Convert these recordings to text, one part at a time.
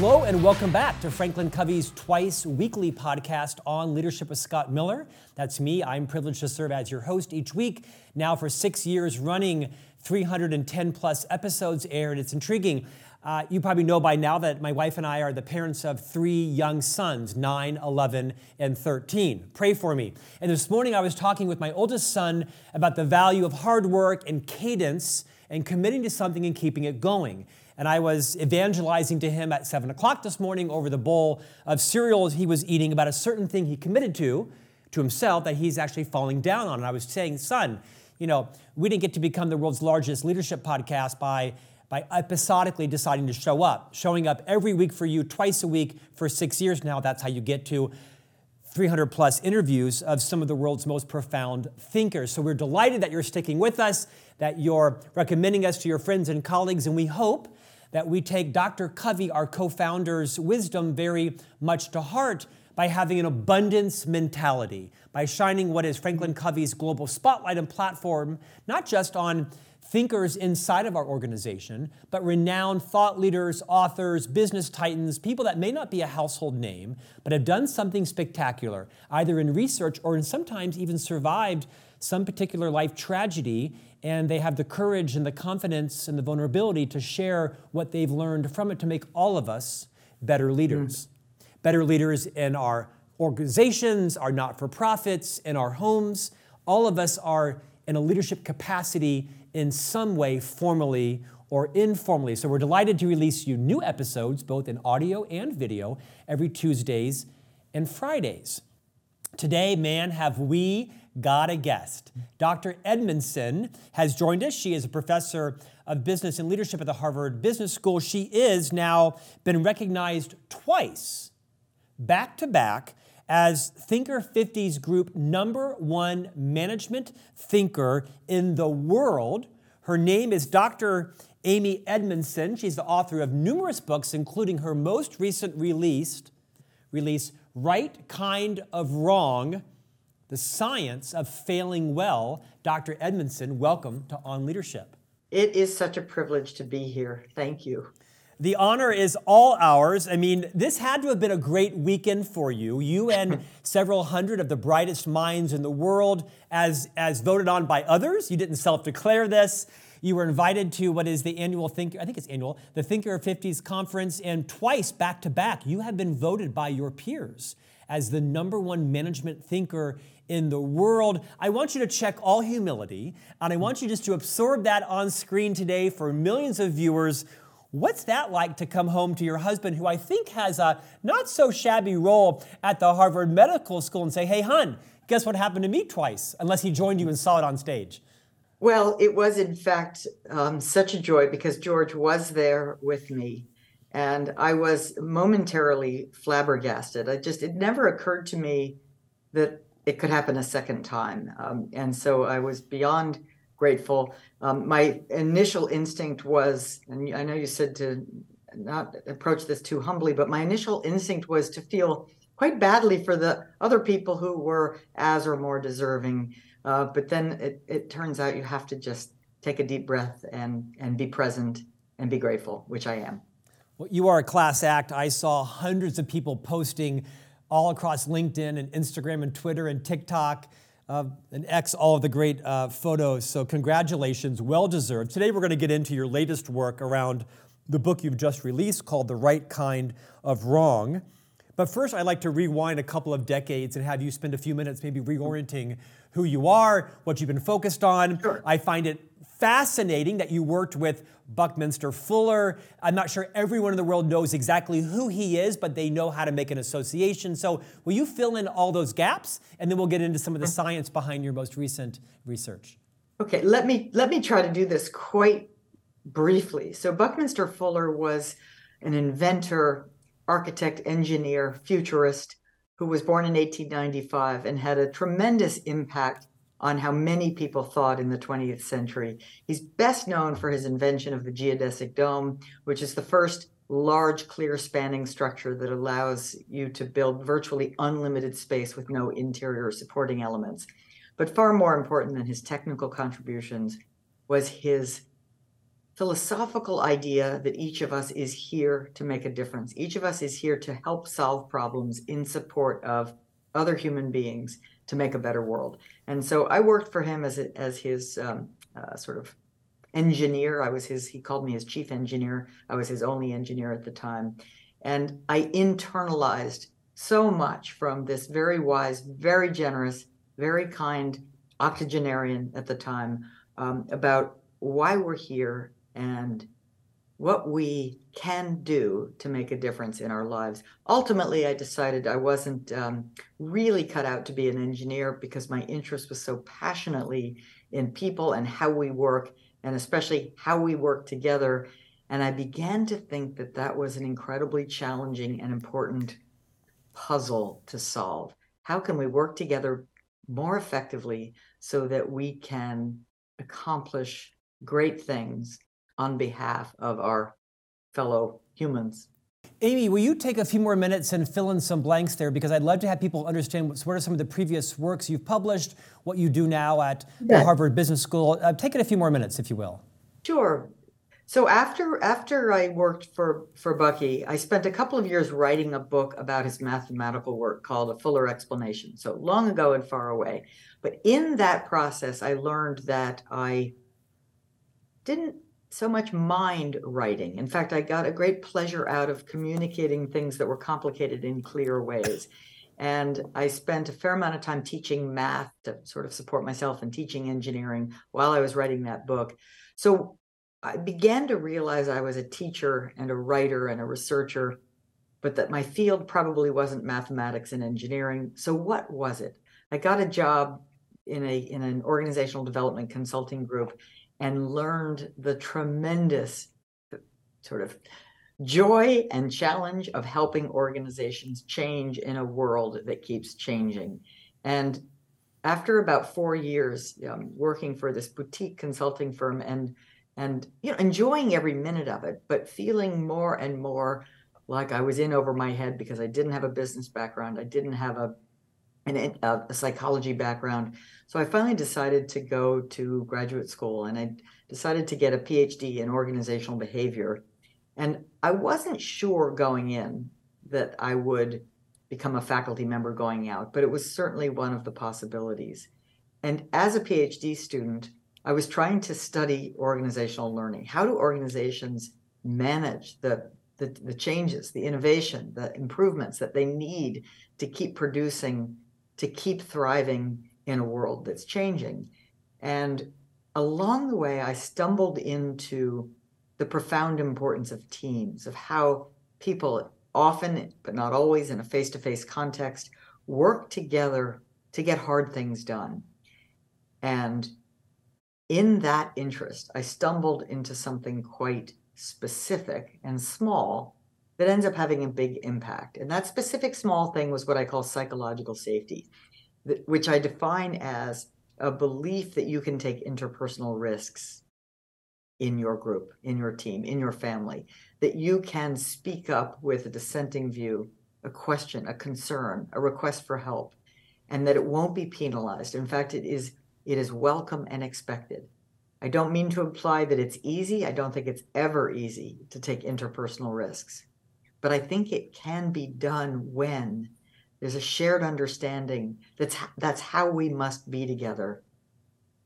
Hello and welcome back to Franklin Covey's twice weekly podcast on leadership with Scott Miller. That's me. I'm privileged to serve as your host each week, now for six years running 310 plus episodes aired. It's intriguing. Uh, you probably know by now that my wife and I are the parents of three young sons, 9, 11, and 13. Pray for me. And this morning I was talking with my oldest son about the value of hard work and cadence and committing to something and keeping it going and I was evangelizing to him at 7 o'clock this morning over the bowl of cereal he was eating about a certain thing he committed to, to himself, that he's actually falling down on. And I was saying, son, you know, we didn't get to become the world's largest leadership podcast by by episodically deciding to show up, showing up every week for you, twice a week for six years now. That's how you get to 300 plus interviews of some of the world's most profound thinkers. So we're delighted that you're sticking with us, that you're recommending us to your friends and colleagues, and we hope that we take Dr. Covey, our co founder's wisdom, very much to heart by having an abundance mentality, by shining what is Franklin Covey's global spotlight and platform, not just on thinkers inside of our organization, but renowned thought leaders, authors, business titans, people that may not be a household name, but have done something spectacular, either in research or in sometimes even survived some particular life tragedy and they have the courage and the confidence and the vulnerability to share what they've learned from it to make all of us better leaders. Mm. Better leaders in our organizations, our not for profits, in our homes. All of us are in a leadership capacity in some way, formally or informally. So we're delighted to release you new episodes, both in audio and video, every Tuesdays and Fridays. Today, man, have we got a guest. Dr. Edmondson has joined us. She is a professor of business and leadership at the Harvard Business School. She is now been recognized twice, back to back, as Thinker 50's group number one management thinker in the world. Her name is Dr. Amy Edmondson. She's the author of numerous books, including her most recent released release, Right Kind of Wrong the science of failing well. Dr. Edmondson, welcome to On Leadership. It is such a privilege to be here. Thank you. The honor is all ours. I mean, this had to have been a great weekend for you. You and several hundred of the brightest minds in the world, as, as voted on by others. You didn't self declare this. You were invited to what is the annual Thinker, I think it's annual, the Thinker of 50s conference, and twice back to back, you have been voted by your peers as the number one management thinker in the world. I want you to check all humility, and I want you just to absorb that on screen today for millions of viewers. What's that like to come home to your husband, who I think has a not so shabby role at the Harvard Medical School, and say, hey, hun, guess what happened to me twice, unless he joined you and saw it on stage? Well, it was in fact um, such a joy because George was there with me. And I was momentarily flabbergasted. I just, it never occurred to me that it could happen a second time. Um, and so I was beyond grateful. Um, my initial instinct was, and I know you said to not approach this too humbly, but my initial instinct was to feel quite badly for the other people who were as or more deserving. Uh, but then it, it turns out you have to just take a deep breath and, and be present and be grateful, which I am. Well, you are a class act. I saw hundreds of people posting all across LinkedIn and Instagram and Twitter and TikTok uh, and X, all of the great uh, photos. So, congratulations, well deserved. Today, we're going to get into your latest work around the book you've just released called The Right Kind of Wrong. But first, I'd like to rewind a couple of decades and have you spend a few minutes maybe reorienting who you are, what you've been focused on. Sure. I find it fascinating that you worked with Buckminster Fuller. I'm not sure everyone in the world knows exactly who he is, but they know how to make an association. So, will you fill in all those gaps, and then we'll get into some of the mm-hmm. science behind your most recent research? Okay, let me let me try to do this quite briefly. So, Buckminster Fuller was an inventor, architect, engineer, futurist who was born in 1895 and had a tremendous impact on how many people thought in the 20th century. He's best known for his invention of the geodesic dome, which is the first large, clear spanning structure that allows you to build virtually unlimited space with no interior supporting elements. But far more important than his technical contributions was his philosophical idea that each of us is here to make a difference. Each of us is here to help solve problems in support of other human beings to make a better world. And so I worked for him as a, as his um, uh, sort of engineer. I was his. He called me his chief engineer. I was his only engineer at the time, and I internalized so much from this very wise, very generous, very kind octogenarian at the time um, about why we're here and what we can do to make a difference in our lives. Ultimately, I decided I wasn't um, really cut out to be an engineer because my interest was so passionately in people and how we work, and especially how we work together. And I began to think that that was an incredibly challenging and important puzzle to solve. How can we work together more effectively so that we can accomplish great things on behalf of our fellow humans. Amy, will you take a few more minutes and fill in some blanks there? Because I'd love to have people understand what, what are some of the previous works you've published, what you do now at yeah. the Harvard Business School. Uh, take it a few more minutes, if you will. Sure. So after after I worked for for Bucky, I spent a couple of years writing a book about his mathematical work called A Fuller Explanation. So long ago and far away. But in that process, I learned that I didn't so much mind writing. In fact, I got a great pleasure out of communicating things that were complicated in clear ways. And I spent a fair amount of time teaching math to sort of support myself and teaching engineering while I was writing that book. So I began to realize I was a teacher and a writer and a researcher, but that my field probably wasn't mathematics and engineering. So what was it? I got a job in a in an organizational development consulting group and learned the tremendous sort of joy and challenge of helping organizations change in a world that keeps changing. And after about four years um, working for this boutique consulting firm and and you know enjoying every minute of it, but feeling more and more like I was in over my head because I didn't have a business background, I didn't have a an, a, uh, a psychology background. So I finally decided to go to graduate school and I decided to get a PhD in organizational behavior. And I wasn't sure going in that I would become a faculty member going out, but it was certainly one of the possibilities. And as a PhD student, I was trying to study organizational learning. How do organizations manage the, the, the changes, the innovation, the improvements that they need to keep producing to keep thriving in a world that's changing. And along the way, I stumbled into the profound importance of teams, of how people often, but not always in a face to face context, work together to get hard things done. And in that interest, I stumbled into something quite specific and small that ends up having a big impact. And that specific small thing was what I call psychological safety, which I define as a belief that you can take interpersonal risks in your group, in your team, in your family, that you can speak up with a dissenting view, a question, a concern, a request for help, and that it won't be penalized. In fact, it is it is welcome and expected. I don't mean to imply that it's easy. I don't think it's ever easy to take interpersonal risks but I think it can be done when there's a shared understanding that's that's how we must be together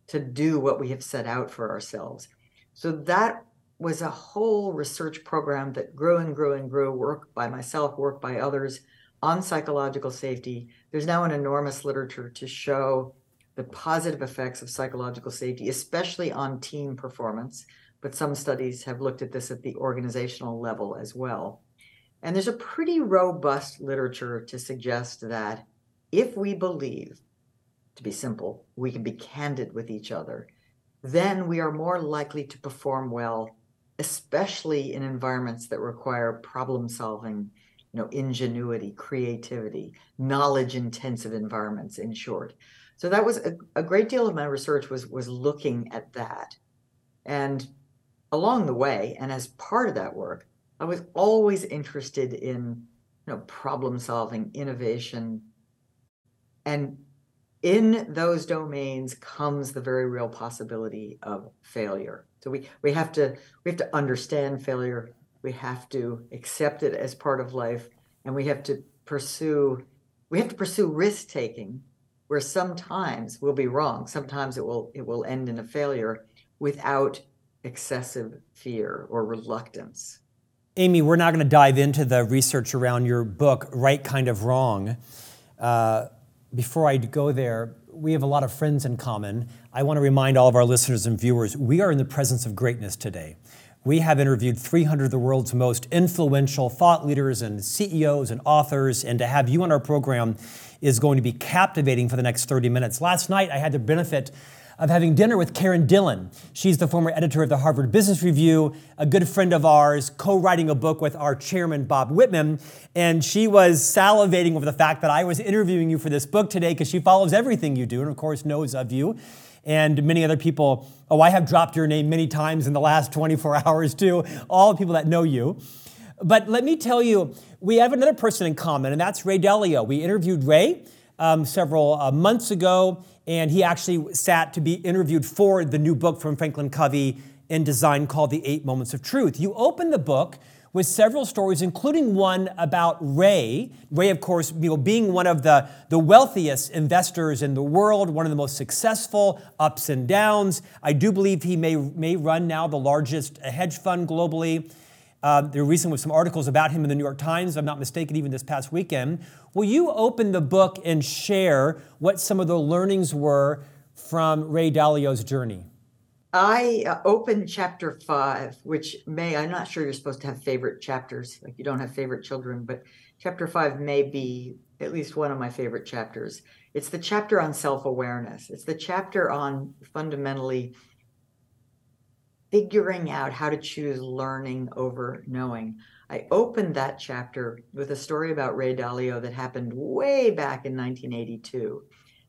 to do what we have set out for ourselves. So that was a whole research program that grew and grew and grew, work by myself, work by others on psychological safety. There's now an enormous literature to show the positive effects of psychological safety, especially on team performance. But some studies have looked at this at the organizational level as well. And there's a pretty robust literature to suggest that if we believe, to be simple, we can be candid with each other, then we are more likely to perform well, especially in environments that require problem solving, you know, ingenuity, creativity, knowledge intensive environments, in short. So that was a, a great deal of my research was was looking at that. And along the way, and as part of that work, I was always interested in you know problem solving, innovation, and in those domains comes the very real possibility of failure. So we, we have to we have to understand failure. We have to accept it as part of life, and we have to pursue we have to pursue risk taking, where sometimes we'll be wrong. Sometimes it will it will end in a failure without excessive fear or reluctance. Amy, we're not going to dive into the research around your book, Right Kind of Wrong. Uh, before I go there, we have a lot of friends in common. I want to remind all of our listeners and viewers we are in the presence of greatness today. We have interviewed 300 of the world's most influential thought leaders and CEOs and authors, and to have you on our program is going to be captivating for the next 30 minutes. Last night, I had the benefit of having dinner with Karen Dillon. She's the former editor of the Harvard Business Review, a good friend of ours, co writing a book with our chairman, Bob Whitman. And she was salivating over the fact that I was interviewing you for this book today because she follows everything you do and, of course, knows of you. And many other people, oh, I have dropped your name many times in the last 24 hours, too, all the people that know you. But let me tell you, we have another person in common, and that's Ray Dalio. We interviewed Ray um, several uh, months ago, and he actually sat to be interviewed for the new book from Franklin Covey in design called The Eight Moments of Truth. You open the book with several stories, including one about Ray. Ray, of course, you know, being one of the, the wealthiest investors in the world, one of the most successful, ups and downs. I do believe he may, may run now the largest hedge fund globally. Uh, there recently was some articles about him in the New York Times, if I'm not mistaken, even this past weekend. Will you open the book and share what some of the learnings were from Ray Dalio's journey? I uh, opened chapter five, which may, I'm not sure you're supposed to have favorite chapters, like you don't have favorite children, but chapter five may be at least one of my favorite chapters. It's the chapter on self awareness, it's the chapter on fundamentally figuring out how to choose learning over knowing. I opened that chapter with a story about Ray Dalio that happened way back in 1982.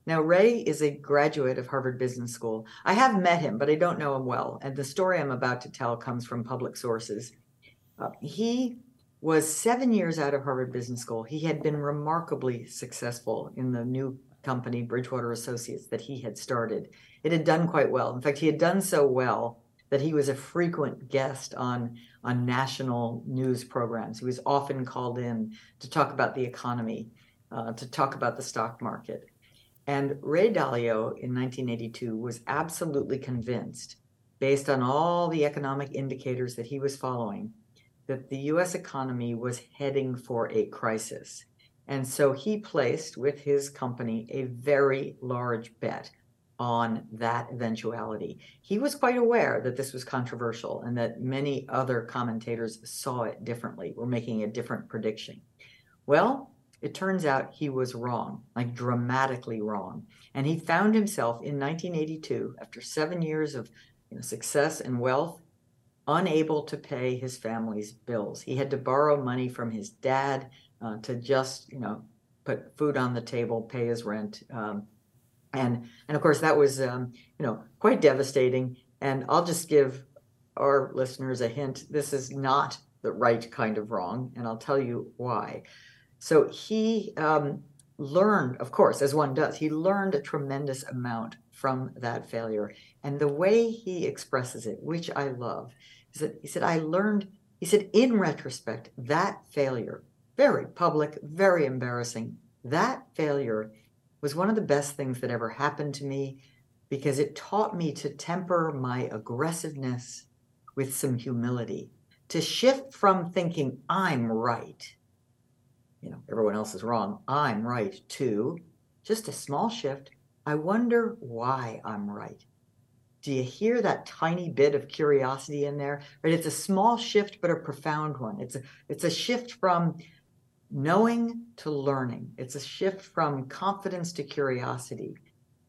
Now, Ray is a graduate of Harvard Business School. I have met him, but I don't know him well. And the story I'm about to tell comes from public sources. Uh, he was seven years out of Harvard Business School. He had been remarkably successful in the new company, Bridgewater Associates, that he had started. It had done quite well. In fact, he had done so well that he was a frequent guest on, on national news programs. He was often called in to talk about the economy, uh, to talk about the stock market. And Ray Dalio in 1982 was absolutely convinced, based on all the economic indicators that he was following, that the US economy was heading for a crisis. And so he placed with his company a very large bet on that eventuality. He was quite aware that this was controversial and that many other commentators saw it differently, were making a different prediction. Well, it turns out he was wrong, like dramatically wrong. And he found himself in 1982, after seven years of you know, success and wealth, unable to pay his family's bills. He had to borrow money from his dad uh, to just, you know, put food on the table, pay his rent, um, and and of course that was um, you know quite devastating. And I'll just give our listeners a hint: this is not the right kind of wrong, and I'll tell you why. So he um, learned, of course, as one does, he learned a tremendous amount from that failure. And the way he expresses it, which I love, is that he said, I learned, he said, in retrospect, that failure, very public, very embarrassing, that failure was one of the best things that ever happened to me because it taught me to temper my aggressiveness with some humility, to shift from thinking I'm right, you know, everyone else is wrong, I'm right, to just a small shift. I wonder why I'm right. Do you hear that tiny bit of curiosity in there? Right? It's a small shift, but a profound one. It's a it's a shift from knowing to learning. It's a shift from confidence to curiosity.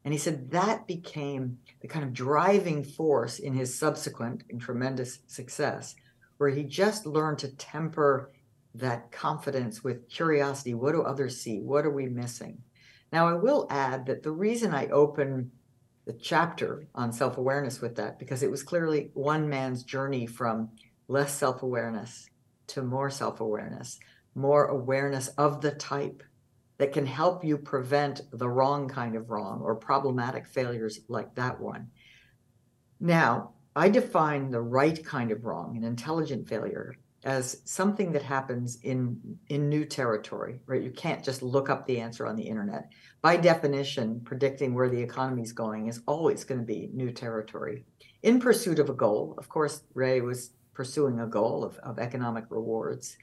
And he said that became the kind of driving force in his subsequent and tremendous success, where he just learned to temper that confidence with curiosity. What do others see? What are we missing? Now, I will add that the reason I open the chapter on self awareness with that, because it was clearly one man's journey from less self awareness to more self awareness more awareness of the type that can help you prevent the wrong kind of wrong or problematic failures like that one. Now, I define the right kind of wrong, an intelligent failure, as something that happens in in new territory, right? You can't just look up the answer on the internet. By definition, predicting where the economy is going is always going to be new territory. In pursuit of a goal, of course, Ray was pursuing a goal of, of economic rewards.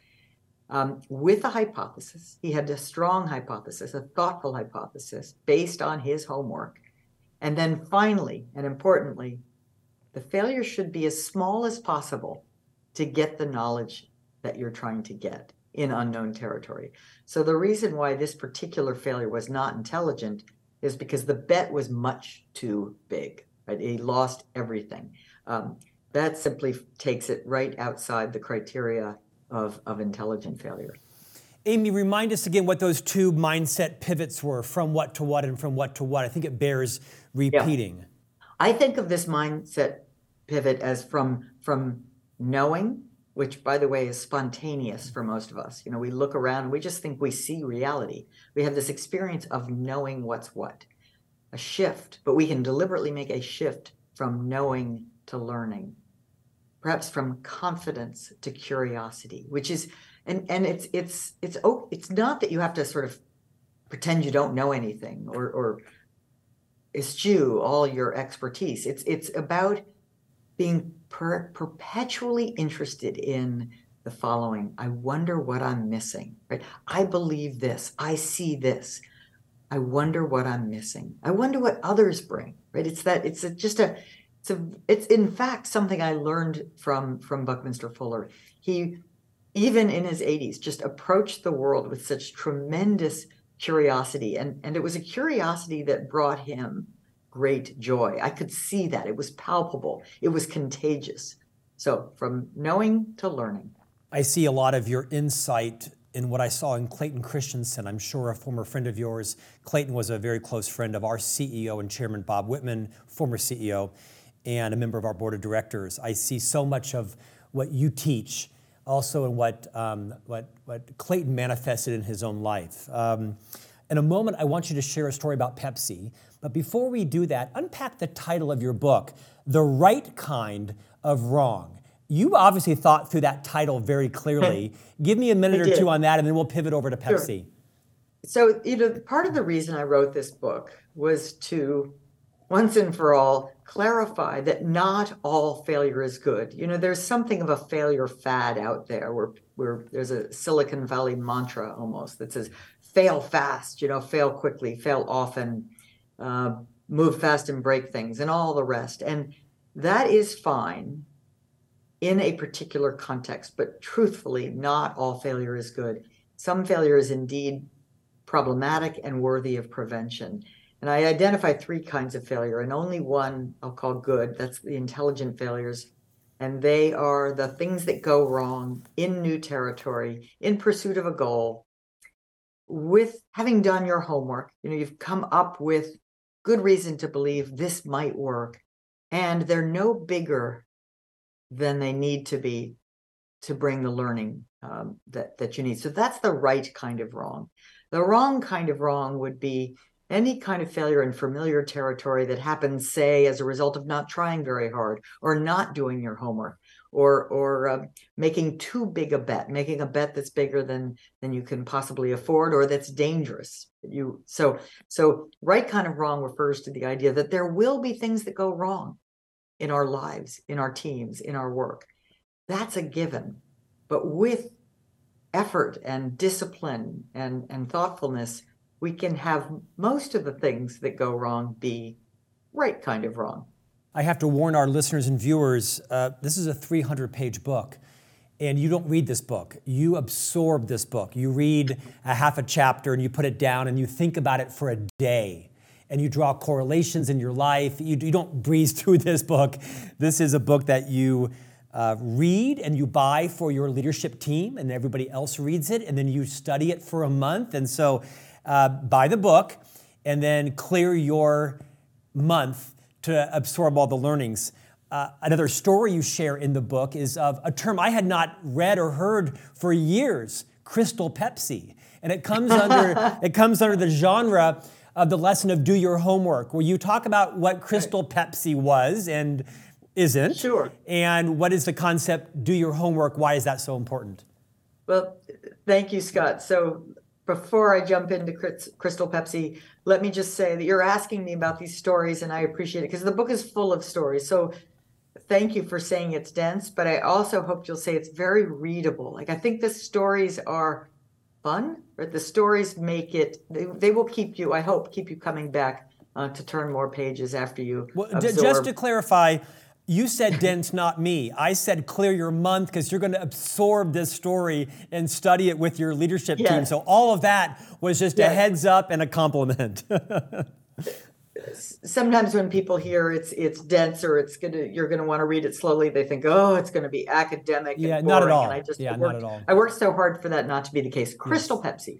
Um, with a hypothesis, he had a strong hypothesis, a thoughtful hypothesis based on his homework. And then finally, and importantly, the failure should be as small as possible to get the knowledge that you're trying to get in unknown territory. So the reason why this particular failure was not intelligent is because the bet was much too big. Right? He lost everything. Um, that simply takes it right outside the criteria of, of intelligent failure. Amy, remind us again what those two mindset pivots were from what to what and from what to what. I think it bears repeating. Yeah. I think of this mindset pivot as from from knowing, which by the way is spontaneous for most of us. You know, we look around and we just think we see reality. We have this experience of knowing what's what. A shift, but we can deliberately make a shift from knowing to learning. Perhaps from confidence to curiosity, which is and and it's it's it's oh it's not that you have to sort of pretend you don't know anything or or eschew all your expertise. It's it's about being per- perpetually interested in the following I wonder what I'm missing, right? I believe this, I see this. I wonder what I'm missing. I wonder what others bring, right? It's that it's a, just a a it's in fact something I learned from from Buckminster Fuller. He even in his 80s just approached the world with such tremendous curiosity and and it was a curiosity that brought him great joy. I could see that. It was palpable, it was contagious. So, from knowing to learning. I see a lot of your insight in what I saw in Clayton Christensen. I'm sure a former friend of yours. Clayton was a very close friend of our CEO and chairman, Bob Whitman, former CEO, and a member of our board of directors. I see so much of what you teach also in what, um, what, what Clayton manifested in his own life. Um, in a moment, I want you to share a story about Pepsi. But before we do that, unpack the title of your book, The Right Kind of Wrong. You obviously thought through that title very clearly. Give me a minute or two on that, and then we'll pivot over to Pepsi. Sure. So, you know, part of the reason I wrote this book was to once and for all clarify that not all failure is good. You know, there's something of a failure fad out there where, where there's a Silicon Valley mantra almost that says fail fast, you know, fail quickly, fail often, uh, move fast and break things, and all the rest. And that is fine in a particular context, but truthfully, not all failure is good. Some failure is indeed problematic and worthy of prevention. And I identify three kinds of failure, and only one I'll call good. That's the intelligent failures. And they are the things that go wrong in new territory, in pursuit of a goal, with having done your homework, you know, you've come up with good reason to believe this might work, and they're no bigger than they need to be to bring the learning um, that that you need. So that's the right kind of wrong. The wrong kind of wrong would be any kind of failure in familiar territory that happens, say, as a result of not trying very hard or not doing your homework or or uh, making too big a bet, making a bet that's bigger than than you can possibly afford or that's dangerous. You so so right kind of wrong refers to the idea that there will be things that go wrong in our lives, in our teams, in our work. That's a given. But with effort and discipline and, and thoughtfulness, we can have most of the things that go wrong be right kind of wrong. I have to warn our listeners and viewers uh, this is a 300 page book. And you don't read this book. You absorb this book. You read a half a chapter and you put it down and you think about it for a day. And you draw correlations in your life. You, you don't breeze through this book. This is a book that you uh, read and you buy for your leadership team, and everybody else reads it, and then you study it for a month. And so, uh, buy the book and then clear your month to absorb all the learnings. Uh, another story you share in the book is of a term I had not read or heard for years crystal Pepsi. And it comes under, it comes under the genre of the lesson of do your homework, where you talk about what crystal Pepsi was and isn't. Sure. And what is the concept? Do your homework. Why is that so important? Well, thank you, Scott. So before I jump into Crystal Pepsi, let me just say that you're asking me about these stories, and I appreciate it because the book is full of stories. So thank you for saying it's dense, but I also hope you'll say it's very readable. Like I think the stories are fun, but the stories make it. They, they will keep you. I hope keep you coming back uh, to turn more pages after you. Well, d- just to clarify, you said dense, not me. I said clear your month because you're going to absorb this story and study it with your leadership yes. team. So all of that was just yes. a heads up and a compliment. Sometimes when people hear it's it's dense or it's gonna you're gonna want to read it slowly, they think, oh, it's gonna be academic. Yeah, not at all. And I just yeah, worked, not at all. I worked so hard for that not to be the case. Crystal yes. Pepsi.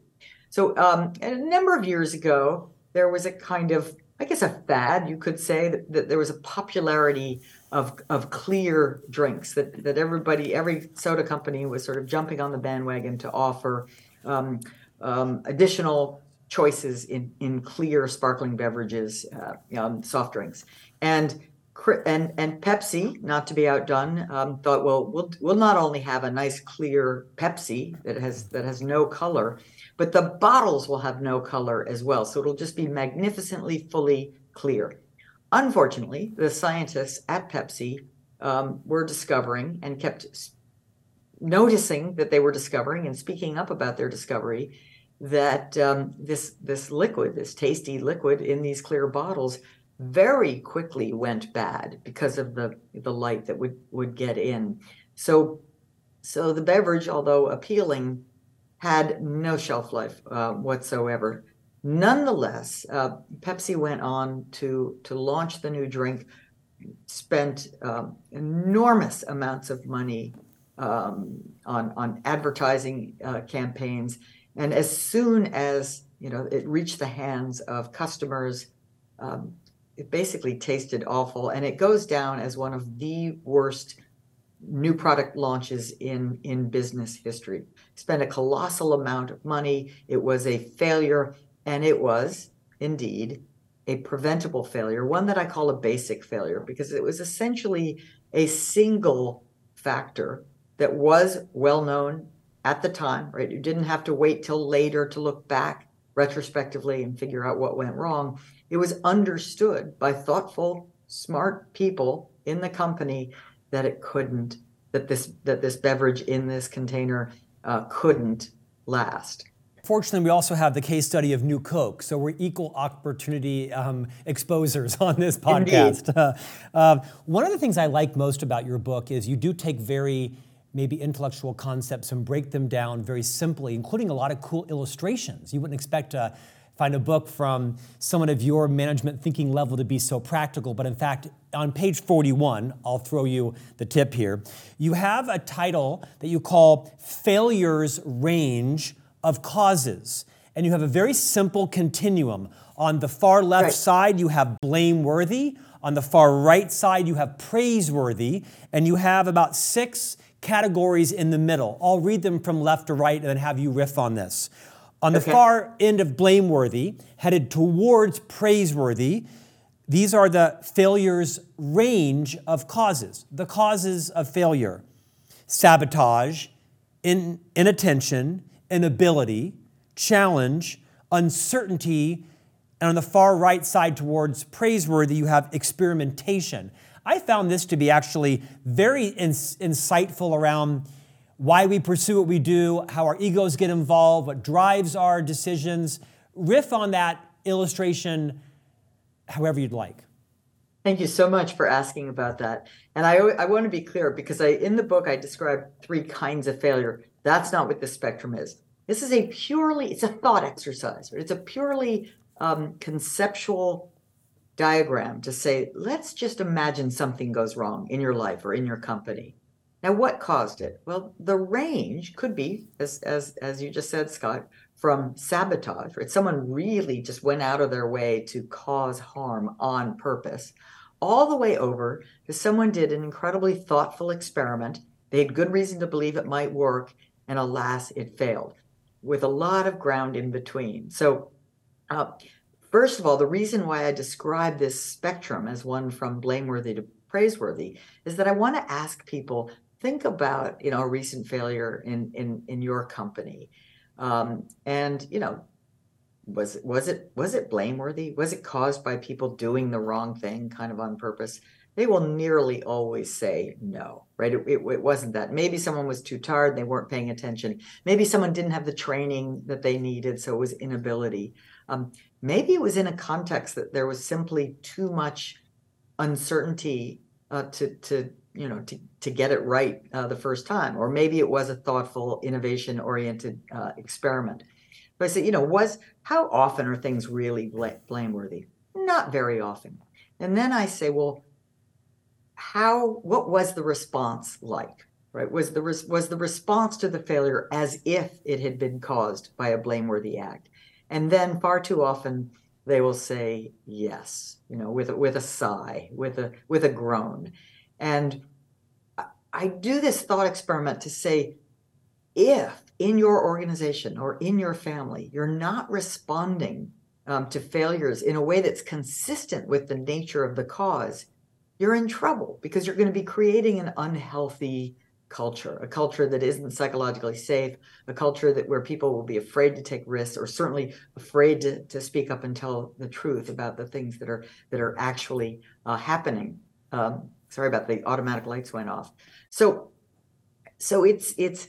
So um, a number of years ago, there was a kind of I guess a fad, you could say, that, that there was a popularity of of clear drinks that that everybody, every soda company was sort of jumping on the bandwagon to offer um, um, additional choices in in clear sparkling beverages, uh, um, soft drinks, and and and Pepsi, not to be outdone, um, thought, well, we'll we'll not only have a nice clear Pepsi that has that has no color, but the bottles will have no color as well. So it'll just be magnificently fully clear. Unfortunately, the scientists at Pepsi um, were discovering and kept noticing that they were discovering and speaking up about their discovery that um, this this liquid, this tasty liquid in these clear bottles, very quickly went bad because of the the light that would would get in. So so the beverage, although appealing, had no shelf life uh, whatsoever. Nonetheless, uh, Pepsi went on to to launch the new drink, spent um, enormous amounts of money um, on on advertising uh, campaigns, and as soon as you know it reached the hands of customers, um, it basically tasted awful, and it goes down as one of the worst new product launches in in business history. Spent a colossal amount of money. It was a failure and it was indeed a preventable failure, one that I call a basic failure, because it was essentially a single factor that was well known at the time, right? You didn't have to wait till later to look back retrospectively and figure out what went wrong. It was understood by thoughtful, smart people in the company that it couldn't, that this that this beverage in this container uh, couldn't last. Fortunately, we also have the case study of New Coke, so we're equal opportunity um, exposers on this podcast. Uh, uh, one of the things I like most about your book is you do take very maybe intellectual concepts and break them down very simply, including a lot of cool illustrations. You wouldn't expect to find a book from someone of your management thinking level to be so practical, but in fact, on page 41, I'll throw you the tip here, you have a title that you call Failure's Range of causes. And you have a very simple continuum. On the far left right. side, you have blameworthy. On the far right side, you have praiseworthy. And you have about six categories in the middle. I'll read them from left to right and then have you riff on this. On the okay. far end of blameworthy, headed towards praiseworthy, these are the failure's range of causes. The causes of failure sabotage, in, inattention, inability, challenge, uncertainty, and on the far right side towards praiseworthy, you have experimentation. I found this to be actually very ins- insightful around why we pursue what we do, how our egos get involved, what drives our decisions. Riff on that illustration however you'd like. Thank you so much for asking about that. And I, I want to be clear because I in the book I describe three kinds of failure. That's not what the spectrum is. This is a purely, it's a thought exercise, right? It's a purely um, conceptual diagram to say, let's just imagine something goes wrong in your life or in your company. Now, what caused it? Well, the range could be, as as as you just said, Scott, from sabotage, right? Someone really just went out of their way to cause harm on purpose, all the way over to someone did an incredibly thoughtful experiment. They had good reason to believe it might work, and alas, it failed with a lot of ground in between. So, uh, first of all, the reason why I describe this spectrum as one from blameworthy to praiseworthy is that I want to ask people think about you know a recent failure in in in your company, um, and you know was was it was it blameworthy? Was it caused by people doing the wrong thing, kind of on purpose? They will nearly always say no, right? It, it, it wasn't that. Maybe someone was too tired, they weren't paying attention. Maybe someone didn't have the training that they needed, so it was inability. Um, maybe it was in a context that there was simply too much uncertainty uh, to to you know to to get it right uh, the first time, or maybe it was a thoughtful, innovation oriented uh, experiment. But I said, you know, was how often are things really blameworthy? Not very often. And then I say, well, how? What was the response like? Right? Was the was the response to the failure as if it had been caused by a blameworthy act? And then far too often they will say yes, you know, with a, with a sigh, with a with a groan. And I do this thought experiment to say, if in your organization or in your family you're not responding um, to failures in a way that's consistent with the nature of the cause, you're in trouble because you're going to be creating an unhealthy culture, a culture that isn't psychologically safe, a culture that where people will be afraid to take risks or certainly afraid to, to speak up and tell the truth about the things that are that are actually uh, happening. Um, sorry about the automatic lights went off. So so it's it's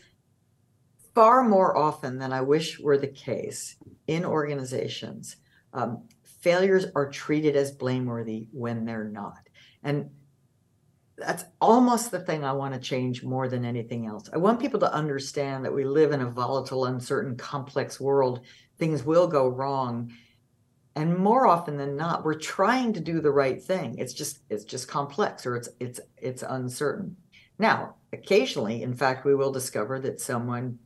far more often than I wish were the case in organizations. Um, failures are treated as blameworthy when they're not. And that's almost the thing I want to change more than anything else. I want people to understand that we live in a volatile, uncertain, complex world. Things will go wrong. And more often than not, we're trying to do the right thing. It's just it's just complex or it's it's it's uncertain. Now, occasionally, in fact, we will discover that someone,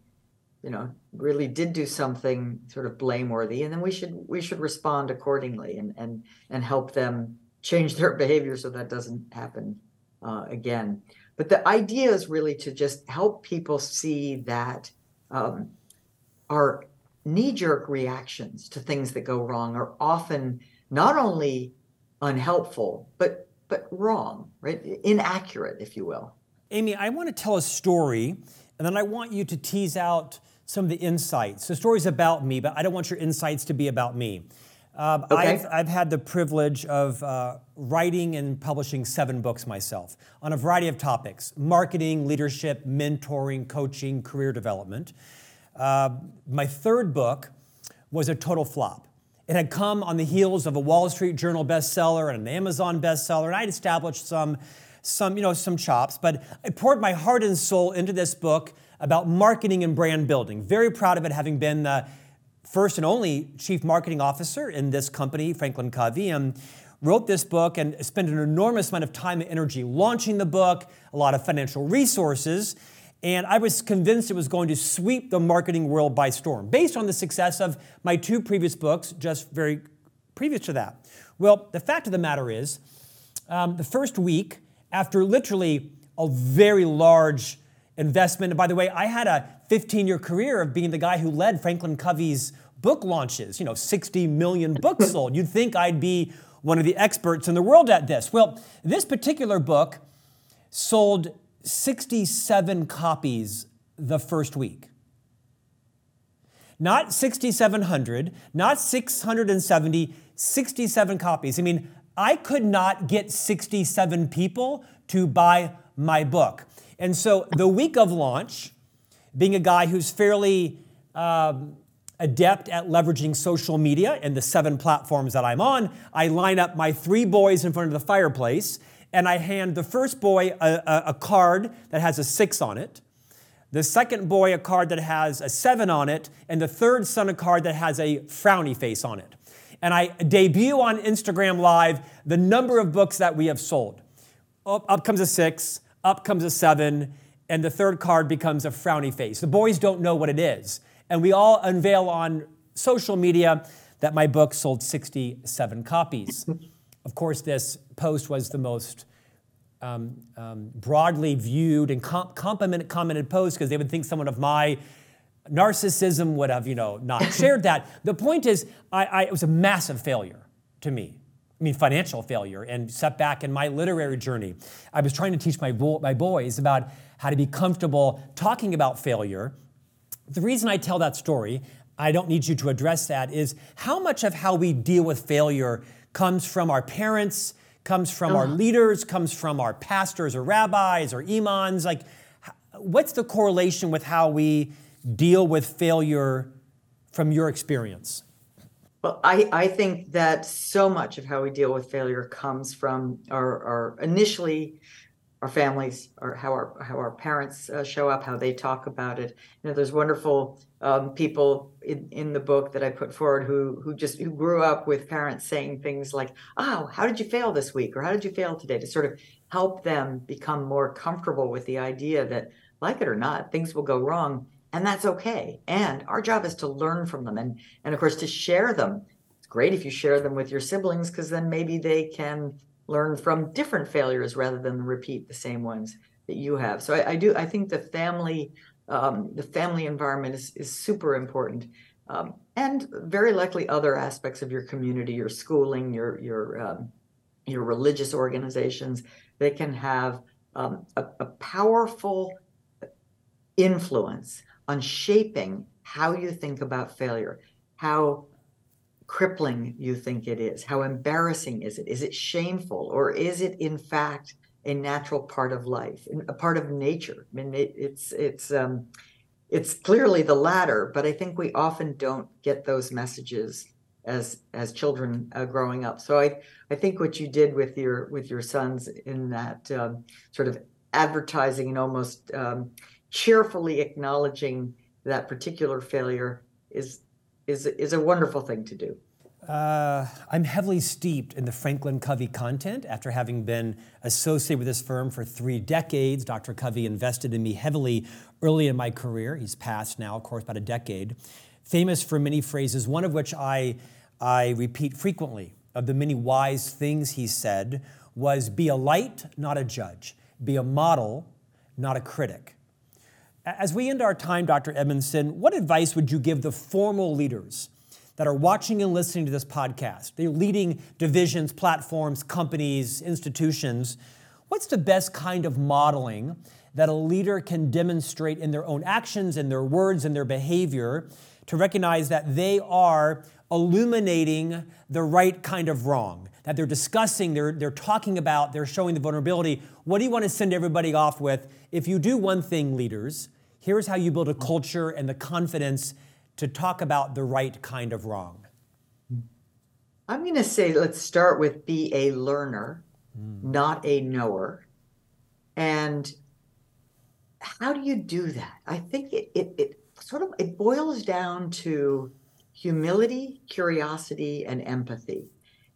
you know, really did do something sort of blameworthy, and then we should we should respond accordingly and and and help them change their behavior so that doesn't happen uh, again. But the idea is really to just help people see that um, our knee jerk reactions to things that go wrong are often not only unhelpful, but but wrong, right? Inaccurate, if you will. Amy, I want to tell a story, and then I want you to tease out some of the insights. The story's about me, but I don't want your insights to be about me. Uh, okay. I've, I've had the privilege of uh, writing and publishing seven books myself on a variety of topics marketing, leadership, mentoring, coaching, career development. Uh, my third book was a total flop. It had come on the heels of a Wall Street Journal bestseller and an Amazon bestseller, and I'd established some, some, you know, some chops. But I poured my heart and soul into this book about marketing and brand building. Very proud of it, having been the first and only chief marketing officer in this company, Franklin and wrote this book and spent an enormous amount of time and energy launching the book, a lot of financial resources. And I was convinced it was going to sweep the marketing world by storm, based on the success of my two previous books, just very previous to that. Well, the fact of the matter is, um, the first week, after literally a very large investment. And by the way, I had a 15 year career of being the guy who led Franklin Covey's book launches, you know, 60 million books sold. You'd think I'd be one of the experts in the world at this. Well, this particular book sold 67 copies the first week. Not 6,700, not 670, 67 copies. I mean, I could not get 67 people to buy my book. And so the week of launch, being a guy who's fairly um, adept at leveraging social media and the seven platforms that I'm on, I line up my three boys in front of the fireplace and I hand the first boy a, a, a card that has a six on it, the second boy a card that has a seven on it, and the third son a card that has a frowny face on it. And I debut on Instagram Live the number of books that we have sold. Up, up comes a six, up comes a seven, and the third card becomes a frowny face. The boys don't know what it is. And we all unveil on social media that my book sold 67 copies. of course, this post was the most um, um, broadly viewed and com- compliment, commented post because they would think someone of my narcissism would have, you know, not shared that. The point is, I, I, it was a massive failure to me. I mean, financial failure and setback in my literary journey. I was trying to teach my, bo- my boys about how to be comfortable talking about failure. The reason I tell that story, I don't need you to address that, is how much of how we deal with failure comes from our parents, comes from our uh-huh. leaders, comes from our pastors or rabbis or imams. Like, what's the correlation with how we deal with failure from your experience? Well, I, I think that so much of how we deal with failure comes from our, our initially our families or how our how our parents uh, show up, how they talk about it. You know, there's wonderful um, people in, in the book that I put forward who who just who grew up with parents saying things like, "Oh, how did you fail this week?" or "How did you fail today?" to sort of help them become more comfortable with the idea that, like it or not, things will go wrong and that's okay. And our job is to learn from them and and of course to share them. It's great if you share them with your siblings because then maybe they can learn from different failures rather than repeat the same ones that you have. So I, I do I think the family um, the family environment is is super important. Um, and very likely other aspects of your community, your schooling, your your um, your religious organizations, they can have um, a, a powerful influence on shaping how you think about failure, how crippling you think it is, how embarrassing is it? Is it shameful, or is it in fact a natural part of life, a part of nature? I mean, it, it's it's um, it's clearly the latter, but I think we often don't get those messages as as children uh, growing up. So I I think what you did with your with your sons in that um, sort of advertising and almost um, cheerfully acknowledging that particular failure is is is a wonderful thing to do. Uh, I'm heavily steeped in the Franklin Covey content after having been associated with this firm for three decades. Dr. Covey invested in me heavily early in my career. He's passed now, of course, about a decade. Famous for many phrases, one of which I, I repeat frequently, of the many wise things he said, was be a light, not a judge, be a model, not a critic. As we end our time, Dr. Edmondson, what advice would you give the formal leaders that are watching and listening to this podcast? They're leading divisions, platforms, companies, institutions. What's the best kind of modeling that a leader can demonstrate in their own actions, in their words, in their behavior to recognize that they are illuminating the right kind of wrong? That they're discussing, they're, they're talking about, they're showing the vulnerability. What do you want to send everybody off with? If you do one thing, leaders, Here's how you build a culture and the confidence to talk about the right kind of wrong. I'm going to say let's start with be a learner, mm. not a knower. And how do you do that? I think it, it, it sort of it boils down to humility, curiosity, and empathy.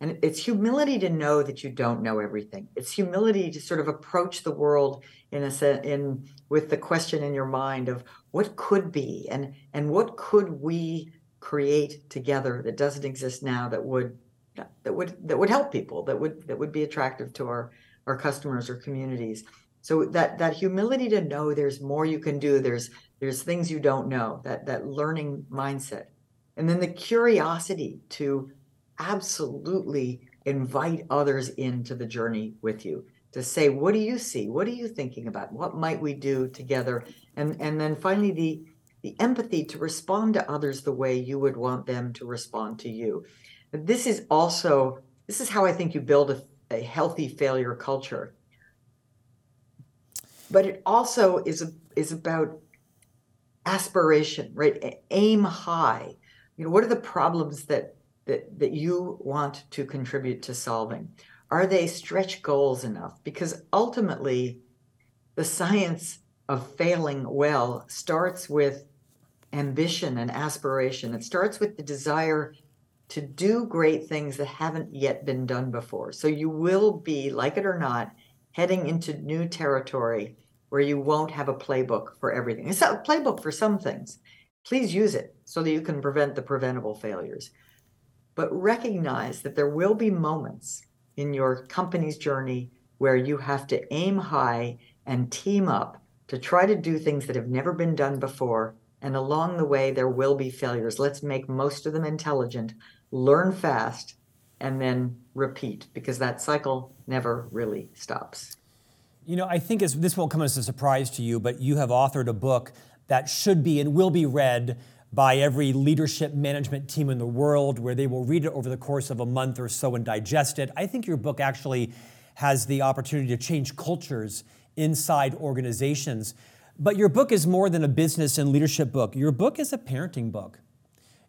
And it's humility to know that you don't know everything. It's humility to sort of approach the world in a in with the question in your mind of what could be and and what could we create together that doesn't exist now that would that would that would help people that would that would be attractive to our our customers or communities. So that that humility to know there's more you can do. There's there's things you don't know. That that learning mindset, and then the curiosity to absolutely invite others into the journey with you to say what do you see? What are you thinking about? What might we do together? And and then finally the the empathy to respond to others the way you would want them to respond to you. This is also this is how i think you build a, a healthy failure culture. But it also is a, is about aspiration right? Aim high. You know what are the problems that that, that you want to contribute to solving? Are they stretch goals enough? Because ultimately, the science of failing well starts with ambition and aspiration. It starts with the desire to do great things that haven't yet been done before. So you will be, like it or not, heading into new territory where you won't have a playbook for everything. It's a playbook for some things. Please use it so that you can prevent the preventable failures but recognize that there will be moments in your company's journey where you have to aim high and team up to try to do things that have never been done before. And along the way, there will be failures. Let's make most of them intelligent, learn fast, and then repeat because that cycle never really stops. You know, I think this won't come as a surprise to you, but you have authored a book that should be and will be read by every leadership management team in the world, where they will read it over the course of a month or so and digest it. I think your book actually has the opportunity to change cultures inside organizations. But your book is more than a business and leadership book. Your book is a parenting book.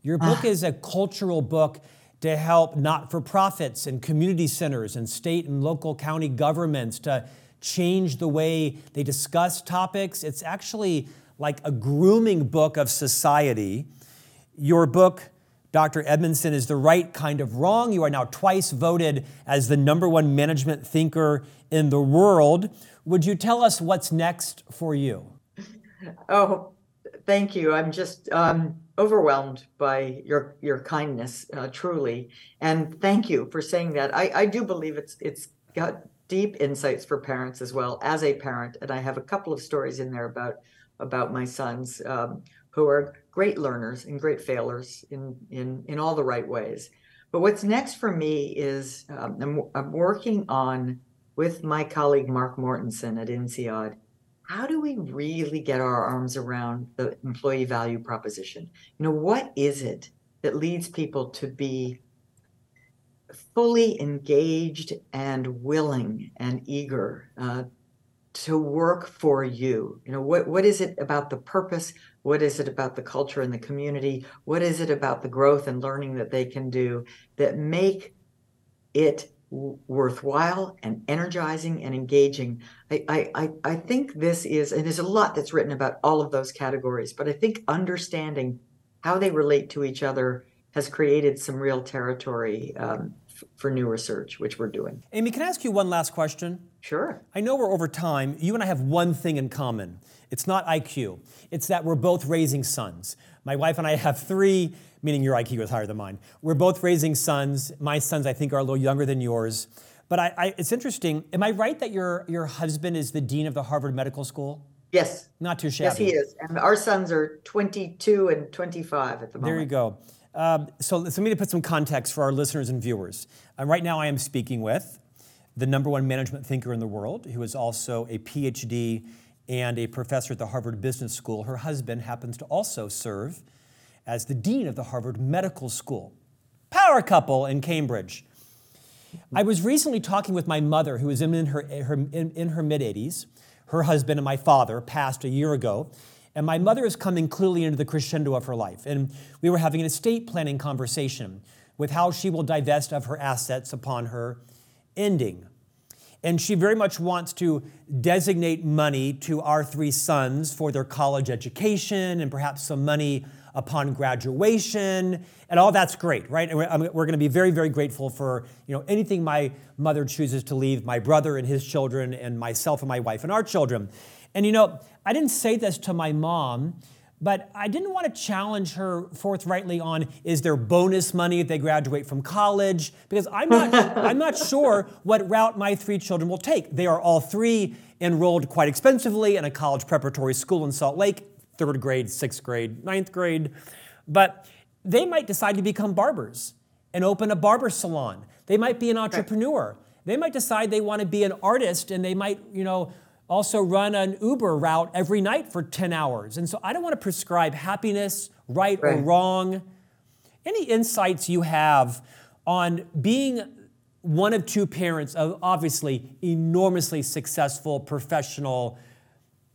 Your book ah. is a cultural book to help not for profits and community centers and state and local county governments to change the way they discuss topics. It's actually like a grooming book of society. Your book, Dr. Edmondson, is the right kind of wrong. You are now twice voted as the number one management thinker in the world. Would you tell us what's next for you? Oh, thank you. I'm just um, overwhelmed by your your kindness, uh, truly, and thank you for saying that. I, I do believe it's it's got deep insights for parents as well as a parent, and I have a couple of stories in there about about my sons um, who are great learners and great failers in in in all the right ways. But what's next for me is um, I'm, I'm working on with my colleague Mark Mortensen at INSEAD how do we really get our arms around the employee value proposition? You know, what is it that leads people to be fully engaged and willing and eager uh, to work for you? You know, what, what is it about the purpose? What is it about the culture and the community? What is it about the growth and learning that they can do that make it worthwhile and energizing and engaging. I, I, I think this is, and there's a lot that's written about all of those categories, but I think understanding how they relate to each other has created some real territory um, f- for new research, which we're doing. Amy, can I ask you one last question? Sure. I know we're over time. You and I have one thing in common. It's not IQ. It's that we're both raising sons. My wife and I have three meaning your IQ is higher than mine. We're both raising sons. My sons, I think, are a little younger than yours. But I, I, it's interesting. Am I right that your, your husband is the dean of the Harvard Medical School? Yes. Not too shabby. Yes, he is. And our sons are 22 and 25 at the moment. There you go. Um, so, so let me to put some context for our listeners and viewers. Uh, right now, I am speaking with the number one management thinker in the world, who is also a PhD and a professor at the Harvard Business School. Her husband happens to also serve as the dean of the Harvard Medical School. Power couple in Cambridge. I was recently talking with my mother, who is in her, her in, in her mid 80s. Her husband and my father passed a year ago, and my mother is coming clearly into the crescendo of her life. And we were having an estate planning conversation with how she will divest of her assets upon her ending. And she very much wants to designate money to our three sons for their college education and perhaps some money upon graduation, and all that's great, right? And we're, we're going to be very, very grateful for you know anything my mother chooses to leave my brother and his children, and myself and my wife and our children. And you know, I didn't say this to my mom, but I didn't want to challenge her forthrightly on is there bonus money if they graduate from college because I'm not I'm not sure what route my three children will take. They are all three enrolled quite expensively in a college preparatory school in Salt Lake third grade, sixth grade, ninth grade. But they might decide to become barbers and open a barber salon. They might be an entrepreneur. They might decide they want to be an artist and they might, you know, also run an Uber route every night for 10 hours. And so I don't want to prescribe happiness, right, right. or wrong. Any insights you have on being one of two parents of obviously enormously successful professional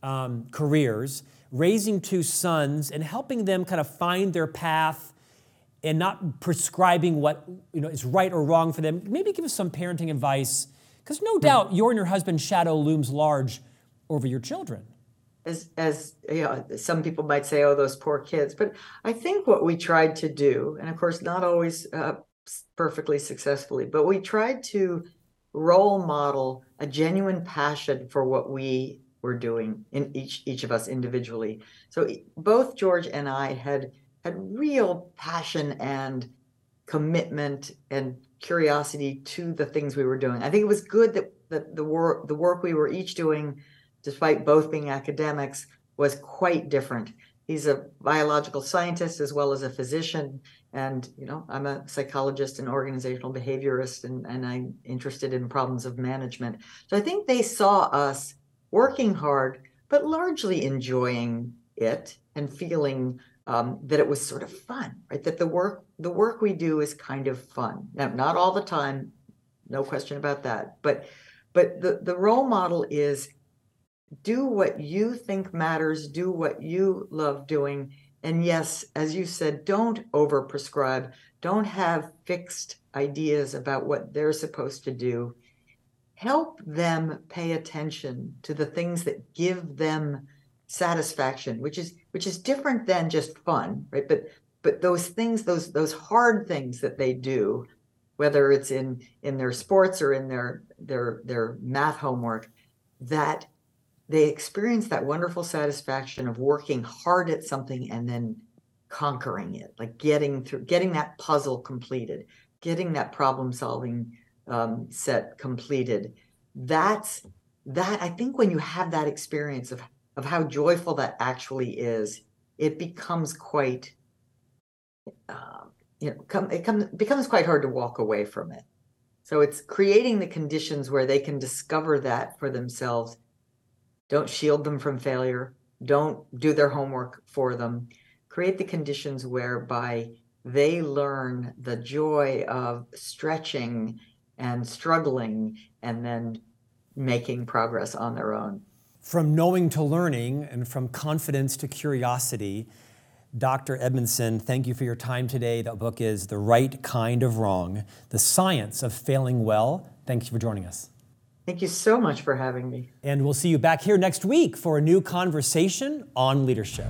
um, careers raising two sons and helping them kind of find their path and not prescribing what you know is right or wrong for them. Maybe give us some parenting advice, because no doubt your and your husband's shadow looms large over your children. As, as you know, some people might say, "Oh, those poor kids," but I think what we tried to do, and of course, not always uh, perfectly successfully, but we tried to role model a genuine passion for what we we're doing in each each of us individually. So both George and I had had real passion and commitment and curiosity to the things we were doing. I think it was good that, that the work the work we were each doing, despite both being academics, was quite different. he's a biological scientist as well as a physician. And, you know, I'm a psychologist and organizational behaviorist, and, and I'm interested in problems of management. So I think they saw us working hard, but largely enjoying it and feeling um, that it was sort of fun, right? That the work the work we do is kind of fun. Now, not all the time, no question about that. But but the, the role model is do what you think matters, do what you love doing. And yes, as you said, don't overprescribe, don't have fixed ideas about what they're supposed to do. Help them pay attention to the things that give them satisfaction, which is which is different than just fun, right? But but those things, those those hard things that they do, whether it's in in their sports or in their their their math homework, that they experience that wonderful satisfaction of working hard at something and then conquering it, like getting through, getting that puzzle completed, getting that problem solving um, set completed. That's that. I think when you have that experience of of how joyful that actually is, it becomes quite, uh, you know, come, it comes becomes quite hard to walk away from it. So it's creating the conditions where they can discover that for themselves. Don't shield them from failure. Don't do their homework for them. Create the conditions whereby they learn the joy of stretching and struggling and then making progress on their own. From knowing to learning and from confidence to curiosity, Dr. Edmondson, thank you for your time today. The book is The Right Kind of Wrong The Science of Failing Well. Thank you for joining us. Thank you so much for having me. And we'll see you back here next week for a new conversation on leadership.